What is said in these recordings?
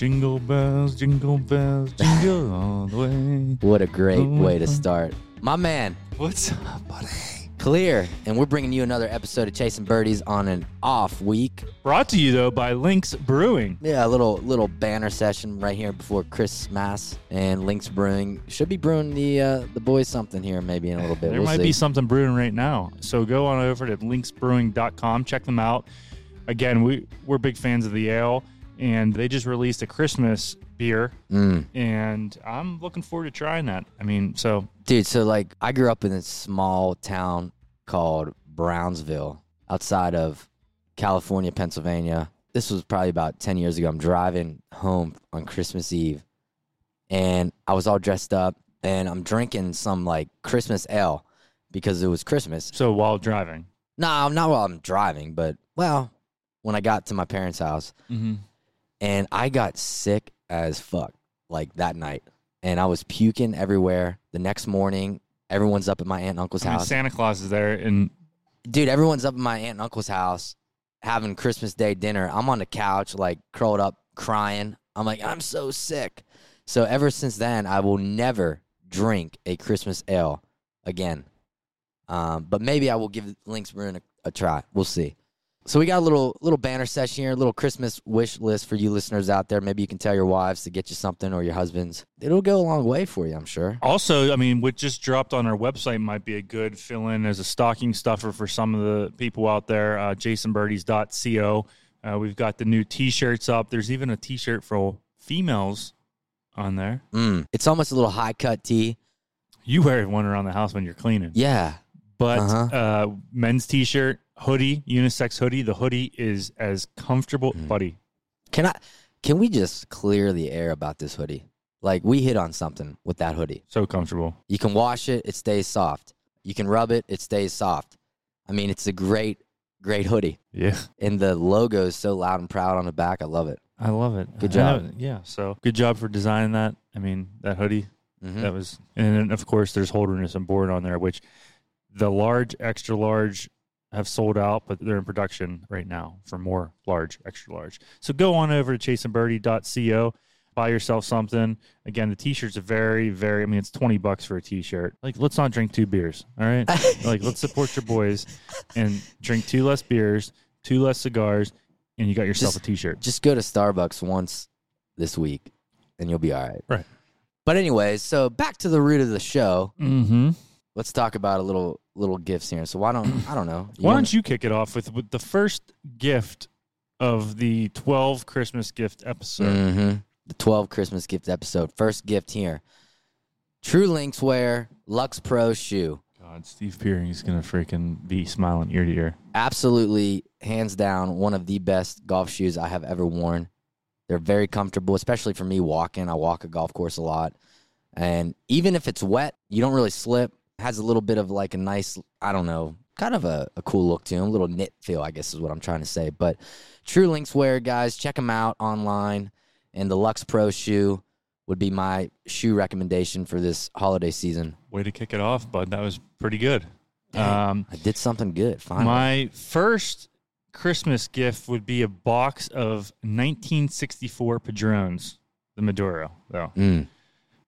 Jingle bells, jingle bells, jingle all the way. What a great way to start. My man, What's up, buddy? Clear, and we're bringing you another episode of Chasing Birdies on an off week. Brought to you though by Lynx Brewing. Yeah, a little little banner session right here before Christmas, and Links Brewing should be brewing the uh, the boys something here maybe in a little bit. There We'll might see. be something brewing right now. So go on over to lynxbrewing.com, check them out. Again, we we're big fans of the ale, and they just released a Christmas beer, Mm. and I'm looking forward to trying that. I mean, so Dude, so like I grew up in this small town called Brownsville outside of California, Pennsylvania. This was probably about 10 years ago. I'm driving home on Christmas Eve and I was all dressed up and I'm drinking some like Christmas ale because it was Christmas. so while driving. No, not while I'm driving, but well, when I got to my parents' house Mm-hmm. And I got sick as fuck like that night. And I was puking everywhere. The next morning, everyone's up at my aunt and uncle's I mean, house. Santa Claus is there, and dude, everyone's up at my aunt and uncle's house having Christmas Day dinner. I'm on the couch, like curled up, crying. I'm like, I'm so sick. So ever since then, I will never drink a Christmas ale again. Um, but maybe I will give Link's Brewing a, a try. We'll see. So we got a little little banner session here, a little Christmas wish list for you listeners out there. Maybe you can tell your wives to get you something or your husbands. It'll go a long way for you, I'm sure. Also, I mean, what just dropped on our website might be a good fill in as a stocking stuffer for some of the people out there. Uh, ChasingBirdies.co. Uh, we've got the new t shirts up. There's even a t shirt for females on there. Mm. It's almost a little high cut tee. You wear one around the house when you're cleaning. Yeah. But Uh-huh. uh, men's t shirt, hoodie, unisex hoodie. The hoodie is as comfortable, Mm. buddy. Can I? Can we just clear the air about this hoodie? Like we hit on something with that hoodie. So comfortable. You can wash it; it stays soft. You can rub it; it stays soft. I mean, it's a great, great hoodie, Yeah. and the logo is so loud and proud on the back. I love it. I love it. Good I know- job. yeah. So good job for designing that. I mean, that hoodie. Mhm. That was, and then of course there's Holderness and Bourne on there, which the large, extra large have sold out, but they're in production right now for more large, extra large. So go on over to chaseandbirdie.co, buy yourself something. Again, the t-shirts are very, very. I mean, it's twenty bucks for a t-shirt. Like, let's not drink two beers. All right, like let's support your boys and drink two less beers, two less cigars, and you got yourself Just- a t-shirt. Just go to Starbucks once this week, and you'll be all right. Right. But anyways, so back to the root of the show. Mm-hmm. Let's talk about a little little gifts here. So why don't I don't know? Why don't you kick it off with, with the first gift of the 12 Christmas gift episode? hmm The 12 Christmas gift episode. First gift here. True Linkswear Lux Pro shoe. God, Steve is going to freaking be smiling ear to ear. Absolutely, hands down, one of the best golf shoes I have ever worn. They're very comfortable, especially for me walking. I walk a golf course a lot. And even if it's wet, you don't really slip. Has a little bit of like a nice, I don't know, kind of a, a cool look to him, A little knit feel, I guess is what I'm trying to say. But True Linkswear, guys, check them out online. And the Lux Pro shoe would be my shoe recommendation for this holiday season. Way to kick it off, bud. That was pretty good. Dang. Um, I did something good, finally. my first Christmas gift would be a box of 1964 Padrones, the Maduro, though. Mm.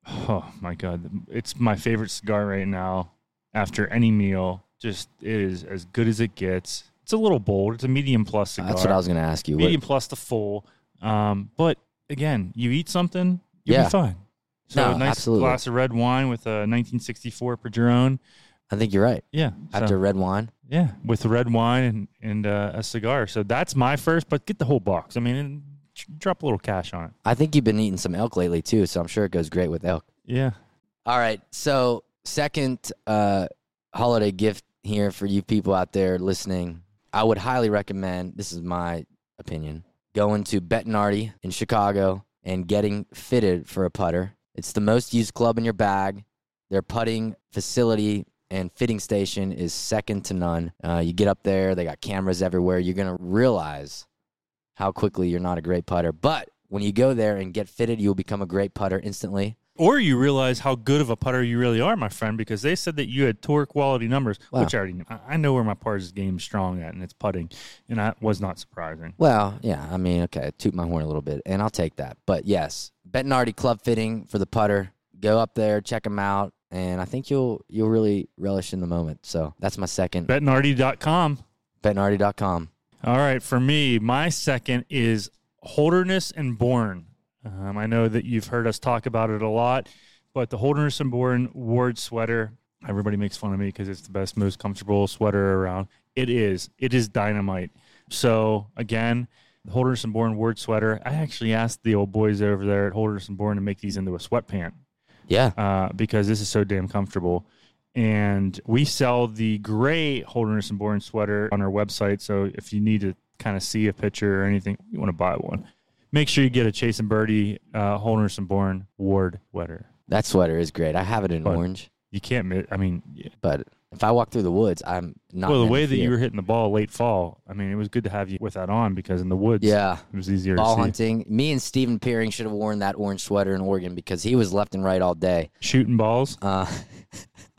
Oh my god, it's my favorite cigar right now. After any meal, just it is as good as it gets. It's a little bold. It's a medium plus cigar. That's what I was going to ask you. What- medium plus the full. Um, but again, you eat something, you'll Yeah. be fine. So No, a nice absolutely. glass of red wine with a 1964 Padron. I think you're right. Yeah, so- After red wine. yeah, with red wine and and uh, a cigar. So that's my first. But get the whole box. I mean, drop a little cash on it. I think you've been eating some elk lately too, so I'm sure it goes great with elk. Yeah. All right. So, second uh, holiday gift here for you people out there listening. I would highly recommend, this is my opinion, going to Bettinardi in Chicago and getting fitted for a putter. It's the most used club in your bag. Their putting facility and fitting station is second to none. Uh, you get up there, they got cameras everywhere. You're going to realize how quickly you're not a great putter. But when you go there and get fitted, you'll become a great putter instantly. Or you realize how good of a putter you really are, my friend, because they said that you had tour quality numbers, Wow. which I already knew. I- know where my pars game strong at, and it's putting, and that was not surprising. Well, yeah, I mean, okay, toot my horn a little bit, and I'll take that. But yes, Bettinardi club fitting for the putter. Go up there, check them out, and I think you'll you'll really relish in the moment. So that's my second. Betnardy.com. Bettinardi.com. All right, for me, my second is Holderness and Bourne. Um, I know that you've heard us talk about it a lot, but the Holderness and Bourne Ward sweater, everybody makes fun of me because it's the best, most comfortable sweater around. It is. It is dynamite. So, again, the Holderness and Bourne Ward sweater, I actually asked the old boys over there at Holderness and Bourne to make these into a sweatpant Yeah. uh, because this is so damn comfortable. And we sell the gray Holderness and Bourne sweater on our website. So if you need to kind of see a picture or anything, you want to buy one, make sure you get a Chase and Birdie uh, Holderness and Bourne Ward sweater. That sweater is great. I have it in Fun. orange, You can't miss. I mean, yeah. but if I walk through the woods, I'm not. well, the way that you were hitting the ball late fall, I mean, it was good to have you with that on because in the woods, Yeah. it was easier Ball to see. hunting. Me and Stephen Peering should have worn that orange sweater in Oregon because he was left and right all day. Shooting balls. Uh,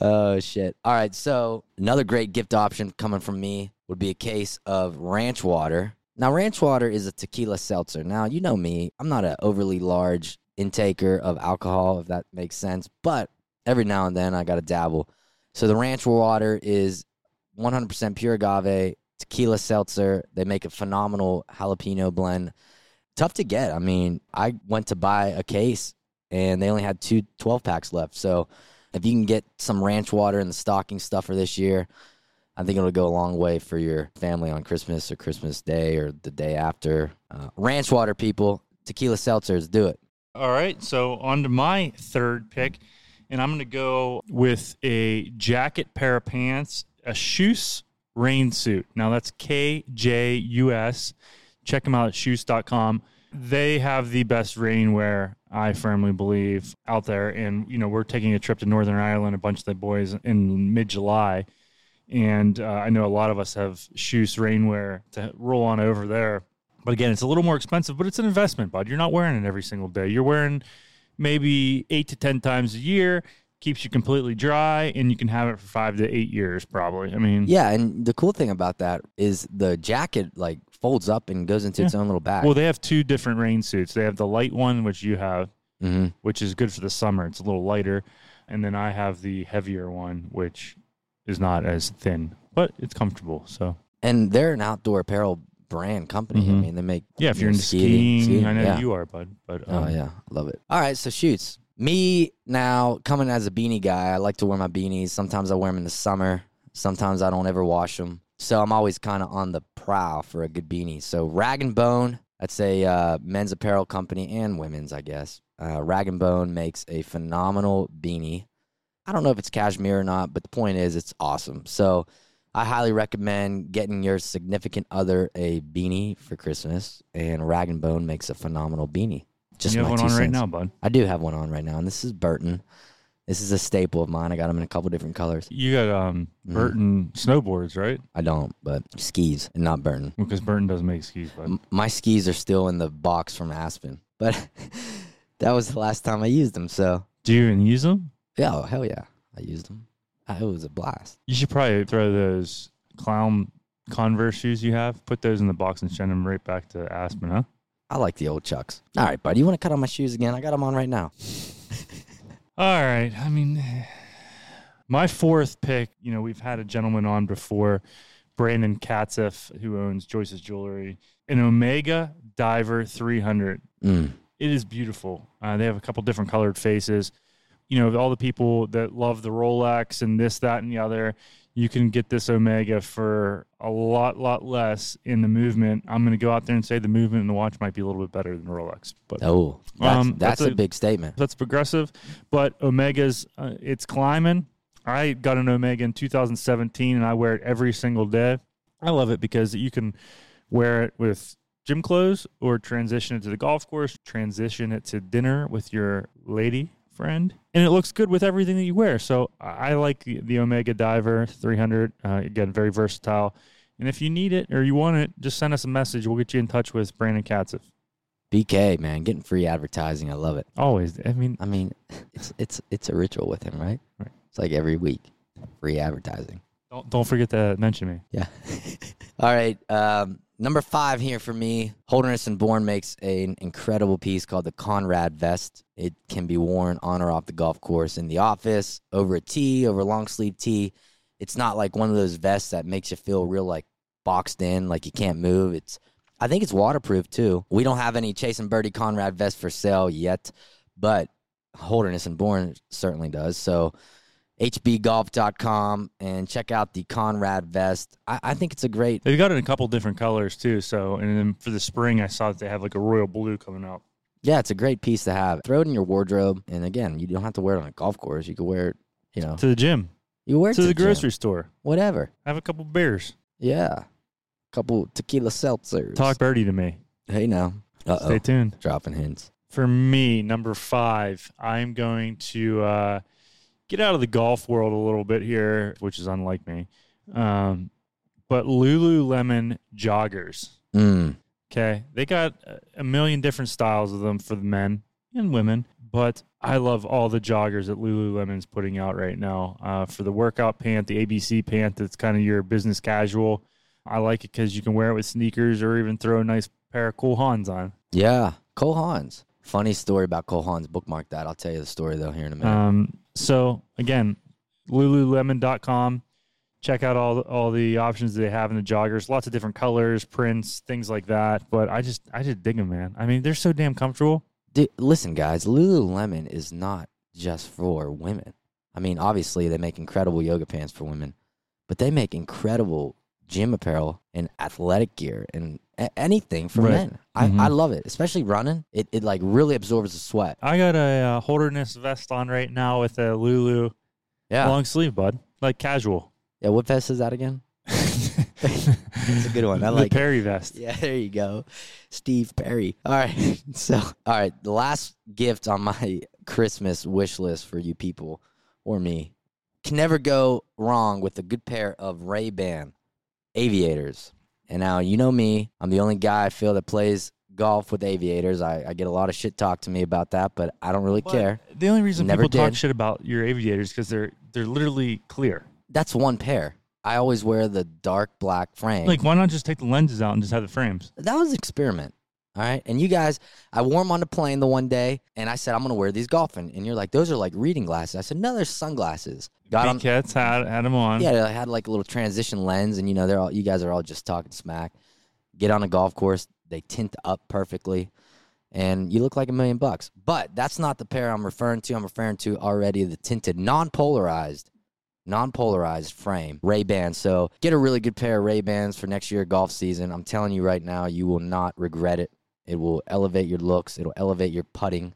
oh shit! All right, so another great gift option coming from me would be a case of ranch water. Now, ranch water is a tequila seltzer. Now, you know me; I'm not an overly large intaker of alcohol, if that makes sense. But every now and then, I got to dabble. So the ranch water is 100% pure agave tequila seltzer. They make a phenomenal jalapeno blend. Tough to get. I mean, I went to buy a case and they only had two 12 packs left. So if you can get some ranch water in the stocking stuffer this year, I think it'll go a long way for your family on Christmas or Christmas Day or the day after. Uh, ranch water, people, tequila seltzers, do it. All right, so on to my third pick, and I'm going to go with a jacket, pair of pants, a KJUS rain suit. Now that's K J U S. Check them out at kjus.com. They have the best rainwear, I firmly believe, out there. And, you know, we're taking a trip to Northern Ireland, a bunch of the boys in mid July. And uh, I know a lot of us have KJUS rainwear to roll on over there. But again, it's a little more expensive, but it's an investment, bud. You're not wearing it every single day. You're wearing maybe eight to 10 times a year, keeps you completely dry, and you can have it for five to eight years, probably. I mean, Yeah, and the cool thing about that is the jacket like folds up and goes into its own little bag. well, they have two different rain suits. They have the light one, which you have, hmm which is good for the summer. It's a little lighter. And then I have the heavier one, which is not as thin, but it's comfortable. So, And they're an outdoor apparel brand company. I Mhm. mean, they make yeah, if you you're into skiing, I know yeah. you are, bud. But Oh um, yeah, love it. All right, so shoots. Me now coming as a beanie guy. I like to wear my beanies. Sometimes I wear them in the summer. Sometimes I don't ever wash them. So I'm always kind of on the prowl for a good beanie. So Rag and Bone, that's a uh, men's apparel company and women's, I guess. Uh, Rag and Bone makes a phenomenal beanie. I don't know if it's cashmere or not, but the point is, it's awesome. So I highly recommend getting your significant other a beanie for Christmas. And Rag and Bone makes a phenomenal beanie. Just you have one on right cents. now, bud. I do have one on right now, and this is Burton. This is a staple of mine. I got them in a couple different colors. You got um, Mhm. Burton snowboards, right? I don't, but skis and not Burton. Because Burton doesn't make skis, bud. M- My skis are still in the box from Aspen, but that was the last time I used them. So Do you even use them? yeah, oh, hell yeah, I used them. It was a blast. You should probably throw those clown Converse shoes you have, put those in the box and send them right back to Aspen, huh? I like the old Chucks. All right, buddy, you want to cut on my shoes again? I got them on right now. All right. I mean, my fourth pick, you know, we've had a gentleman on before, Brandon Katzeff, who owns Joyce's Jewelry, an Omega Diver 300. Mm. It is beautiful. Uh, they have a couple different colored faces. You know, all the people that love the Rolex and this, that, and the other, you can get this Omega for a lot, lot less in the movement. I'm going to go out there and say the movement and the watch might be a little bit better than Rolex, but Oh, that's, Um, that's, that's a, a- big statement. that's progressive. But Omega's, uh, it's climbing. I got an Omega in 2017, and I wear it every single day. I love it because you can wear it with gym clothes or transition it to the golf course, transition it to dinner with your lady friend, and it looks good with everything that you wear. So I like the, the Omega Diver 300. Uh, again, very versatile. And if you need it or you want it, just send us a message. We'll get you in touch with Brandon Katzeff. BK, man, getting free advertising. I love it. Always. I mean, I mean, it's it's it's a ritual with him, right? Right. It's like every week, free advertising. don't don't forget to mention me. Yeah. All right. Um, number five here for me, Holderness and Bourne makes an incredible piece called the Conrad Vest. It can be worn on or off the golf course, in the office, over a tee, over a long sleeve tee. It's not like one of those vests that makes you feel real like boxed in, like you can't move. It's I think it's waterproof too. We don't have any Chase and Birdie Conrad vest for sale yet, but Holderness and Bourne certainly does. So hbgolf.com and check out the Conrad vest. I, I think it's a great They've got it in a couple different colors too. So, and then for the spring, I saw that they have like a royal blue coming out. yeah, it's a great piece to have. Throw it in your wardrobe. And again, you don't have to wear it on a golf course. You can wear it, you know, To the gym, you wear it to the gym. grocery store. Whatever. Have a couple beers. Yeah. A couple tequila seltzers. Talk birdie to me. Hey now. Uh Stay tuned. Dropping hints. For me, number five, I'm going to uh, get out of the golf world a little bit here, which is unlike me. Um, but Lululemon joggers. Mm. Okay. They got a- million different styles of them for the men and women, but I love all the joggers that Lululemon's putting out right now. Uh, for the workout pant, the ABC pant that's kind of your business casual. I like it because you can wear it with sneakers or even throw a nice pair of Cole Haans on. Yeah. Cole Haans. Funny story about Cole Haans. Bookmark that. I'll tell you the story though here in a minute. Um, so again, lululemon.com. Check out all the, all the options they have in the joggers. Lots of different colors, prints, things like that. But I just I just dig them, man. I mean, they're so damn comfortable. Dude, listen, guys, Lululemon is not just for women. I mean, obviously, they make incredible yoga pants for women, but they make incredible gym apparel and athletic gear and a- anything for Right. men. I, Mhm. I love it, especially running. It, it like really absorbs the sweat. I got a uh, Holderness vest on right now with a Lulu Yeah. long sleeve, bud, like casual. yeah. What vest is that again? It's a good one. I the like it. Perry vest. Yeah, there you go. Steve Perry. All right. So, all right. The last gift on my Christmas wish list for you people or me can never go wrong with a good pair of Ray Ban aviators. And now, you know me, I'm the only guy I feel that plays golf with aviators. I, I get a lot of shit talked to me about that, but I don't really But care. The only reason Never people talk shit about your aviators because they're they're literally clear. That's one pair. I always wear the dark black frame. Like, why not just take the lenses out and just have the frames? that was an experiment. All right. And you guys, I wore them on the plane the one day and I said, I'm going to wear these golfing. And you're like, those are like reading glasses. I said, no, they're sunglasses. Got Cats had had them on. Yeah, they had like a little transition lens. And, you know, they're all, you guys are all just talking smack. Get on a golf course. They tint up perfectly. And you look like a million bucks. But that's not the pair I'm referring to. I'm referring to already the tinted, non polarized, non polarized frame Ray Bans. So get a really good pair of Ray Bans for next year golf season. I'm telling you right now, you will not regret it. It will elevate your looks. It'll elevate your putting.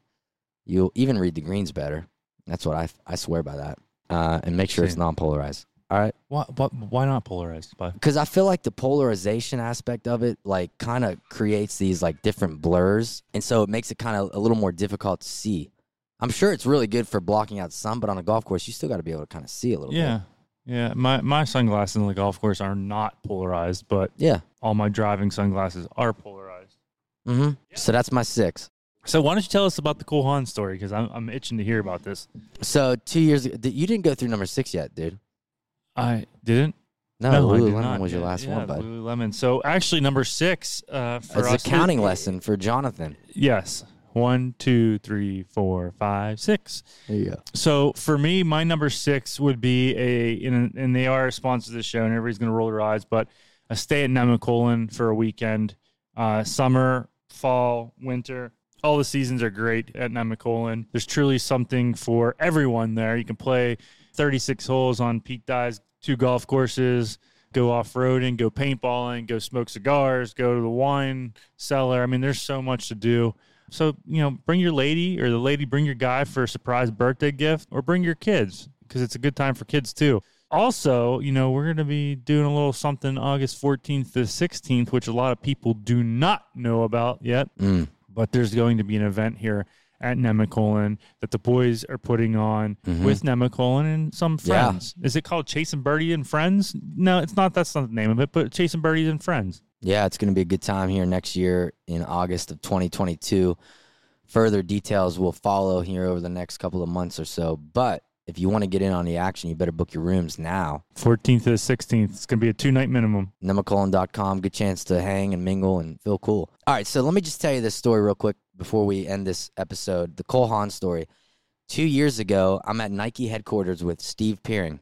You'll even read the greens better. That's what I I swear by that. Uh, and make sure it's non polarized. All right Why, why, why not polarized? Because I feel like the polarization aspect of it, like, kind of creates these like different blurs, and so it makes it kind of a little more difficult to see. I'm sure it's really good for blocking out sun, but on a golf course, you still got to be able to kind of see a little bit. yeah, yeah. My my sunglasses on the golf course are not polarized, but. Yeah. all my driving sunglasses are polarized. Mm-hmm. So that's my six. So why don't you tell us about the Cole Haan story? Because I'm I'm itching to hear about this. So two years ago, you didn't go through number six yet, dude. I didn't. No, did Lululemon was your last yeah, one, bud. Lululemon. So actually, number six uh, for It's us. a counting lesson for Jonathan. Yes. One, two, three, four, five, six. There you go. So for me, my number six would be a, and, and they are a sponsor of this show, and everybody's going to roll their eyes, but a stay at Nemacolin for a weekend. Uh, summer, fall, winter, all the seasons are great at Nemacolin. There's truly something for everyone there. You can play 36 holes on Pete Dye's two golf courses, go off roading, go paintballing, go smoke cigars, go to the wine cellar. I mean, there's so much to do. So, you know, bring your lady or the lady, bring your guy for a surprise birthday gift or bring your kids because it's a good time for kids too. Also, you know, we're going to be doing a little something August 14th to 16th, which a lot of people do not know about yet. Mm. But there's going to be an event here at Nemacolin that the boys are putting on Mhm. with Nemacolin and some Yeah. friends. Is it called Chase and Birdie and Friends? No, it's not. That's not the name of it, but Chase and Birdie and Friends. Yeah, it's going to be a good time here next year in August of 2022. Further details will follow here over the next couple of months or so. But if you want to get in on the action, you better book your rooms now. 14th to the 16th. It's going to be a two night minimum. nemacolin.com. Good chance to hang and mingle and feel cool. All right, so let me just tell you this story real quick before we end this episode. The Cole Haan story. Two years ago, I'm at Nike headquarters with Steve Peering,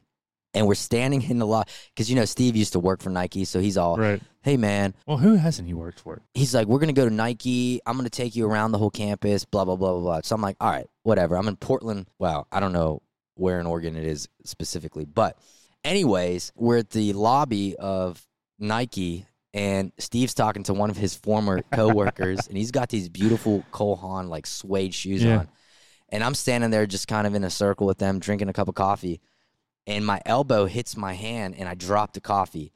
and we're standing in the lot because you know Steve used to work for Nike, so he's all, Right. "Hey man," Well, who hasn't he worked for? he's like, "We're gonna go to Nike. I'm gonna take you around the whole campus." Blah blah blah blah blah. So I'm like, "All right, whatever." I'm in Portland. Wow, I don't know where in Oregon it is specifically, but anyways, we're at the lobby of Nike. And Steve's talking to one of his former coworkers, and he's got these beautiful Cole Haan like suede shoes Yeah. on. And I'm standing there just kind of in a circle with them, drinking a cup of coffee. And my elbow hits my hand, and I drop the coffee.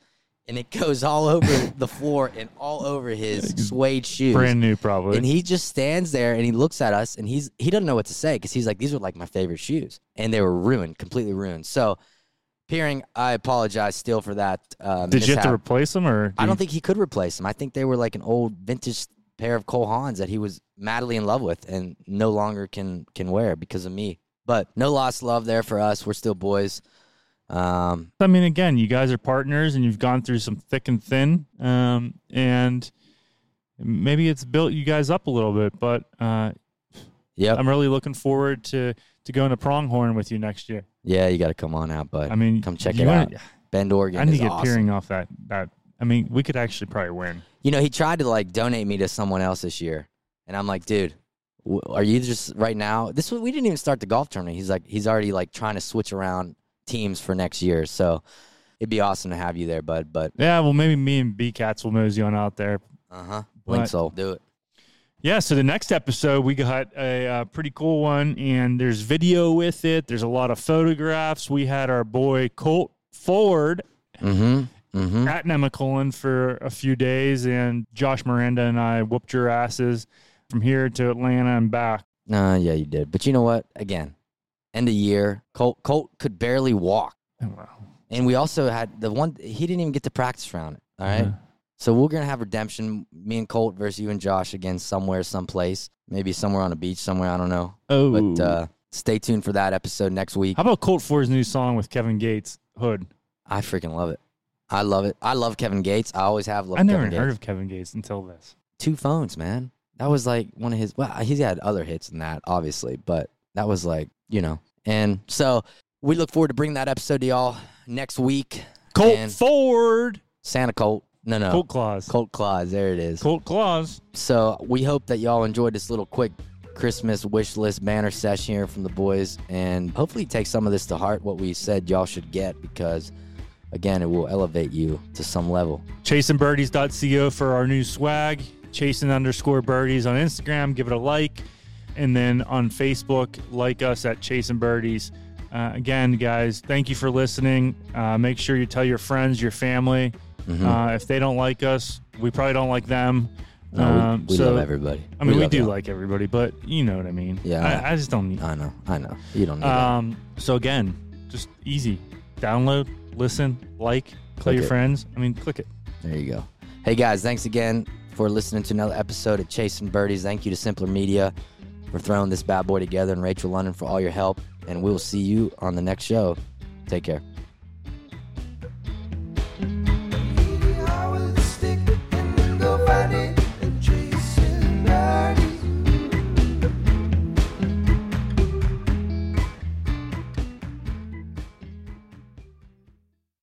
And it goes all over the floor and all over his suede shoes. Brand new, probably. And he just stands there and he looks at us and he's he doesn't know what to say because he's like, these are like my favorite shoes. And they were ruined, completely ruined. So Peering, I apologize still for that. Uh, Did you have to replace them, or I do don't you- think he could replace them. I think they were like an old vintage pair of Cole Haans that he was madly in love with and no longer can can wear because of me. But no lost love there for us. We're still boys. Um, I mean, again, you guys are partners, and you've gone through some thick and thin, um, and maybe it's built you guys up a little bit. But uh, yep. I'm really looking forward to to going to Pronghorn with you next year. yeah, you got to come on out, bud. I mean, come check it wanna- out. Bend, Oregon. I need to get awesome. peering off that. That I mean, we could actually probably win. You know, he tried to like donate me to someone else this year, and I'm like, dude, are you just right now? This we didn't even start the golf tournament. He's like, he's already like trying to switch around teams for next year. So it'd be awesome to have you there, bud. But Yeah, well, maybe me and B Cats will mosey on out there. uh huh, Blink Soul, do it. Yeah, so the next episode we got a, uh pretty cool one, and there's video with it. There's a lot of photographs. We had our boy Colt Ford Mm-hmm. Mm-hmm. at Nemacolin for a few days, and Josh Miranda and I whooped your asses from here to Atlanta and back. Uh, yeah, you did. But you know what? Again, end of year, Colt Colt could barely walk, Oh, wow. and we also had the one he didn't even get to practice around it. All right. Yeah. So we're gonna have redemption. Me and Colt versus you and Josh again somewhere, someplace, maybe somewhere on a beach somewhere. I don't know. Oh, But uh, stay tuned for that episode next week. how about Colt Ford's new song with Kevin Gates, Hood? I freaking love it. I love it. I love Kevin Gates. I always have loved I never heard of Kevin Gates until this. Two phones, man. That was like one of his. Well, he's had other hits than that, obviously, but that was like you know. And so we look forward to bringing that episode to y'all next week. Colt And Ford, Santa Colt. No, no. Colt Claus, Colt Claus. There it is. Colt Claus. So we hope that y'all enjoyed this little quick Christmas wish list banner session here from the boys, and hopefully take some of this to heart. What we said y'all should get because, again, it will elevate you to some level. ChasingBirdies.co for our new swag. Chasing underscore birdies on Instagram. Give it a like. And then on Facebook, like us at Chasing Birdies. Uh, again, guys, thank you for listening. Uh, make sure you tell your friends, your family. Mhm. Uh, if they don't like us, we probably don't like them. No, we, Um, we so, love everybody. I mean, we, love do y'all. like everybody, but you know what I mean. Yeah. I, I just don't need. I know. I know. You don't need that. Um, so again, just easy. Download, listen, like, tell your it. friends. I mean, click it. There you go. Hey guys, thanks again for listening to another episode of Chasing Birdies. Thank you to Simpler Media for throwing this bad boy together and Rachel London for all your help. And we'll see you on the next show. Take care.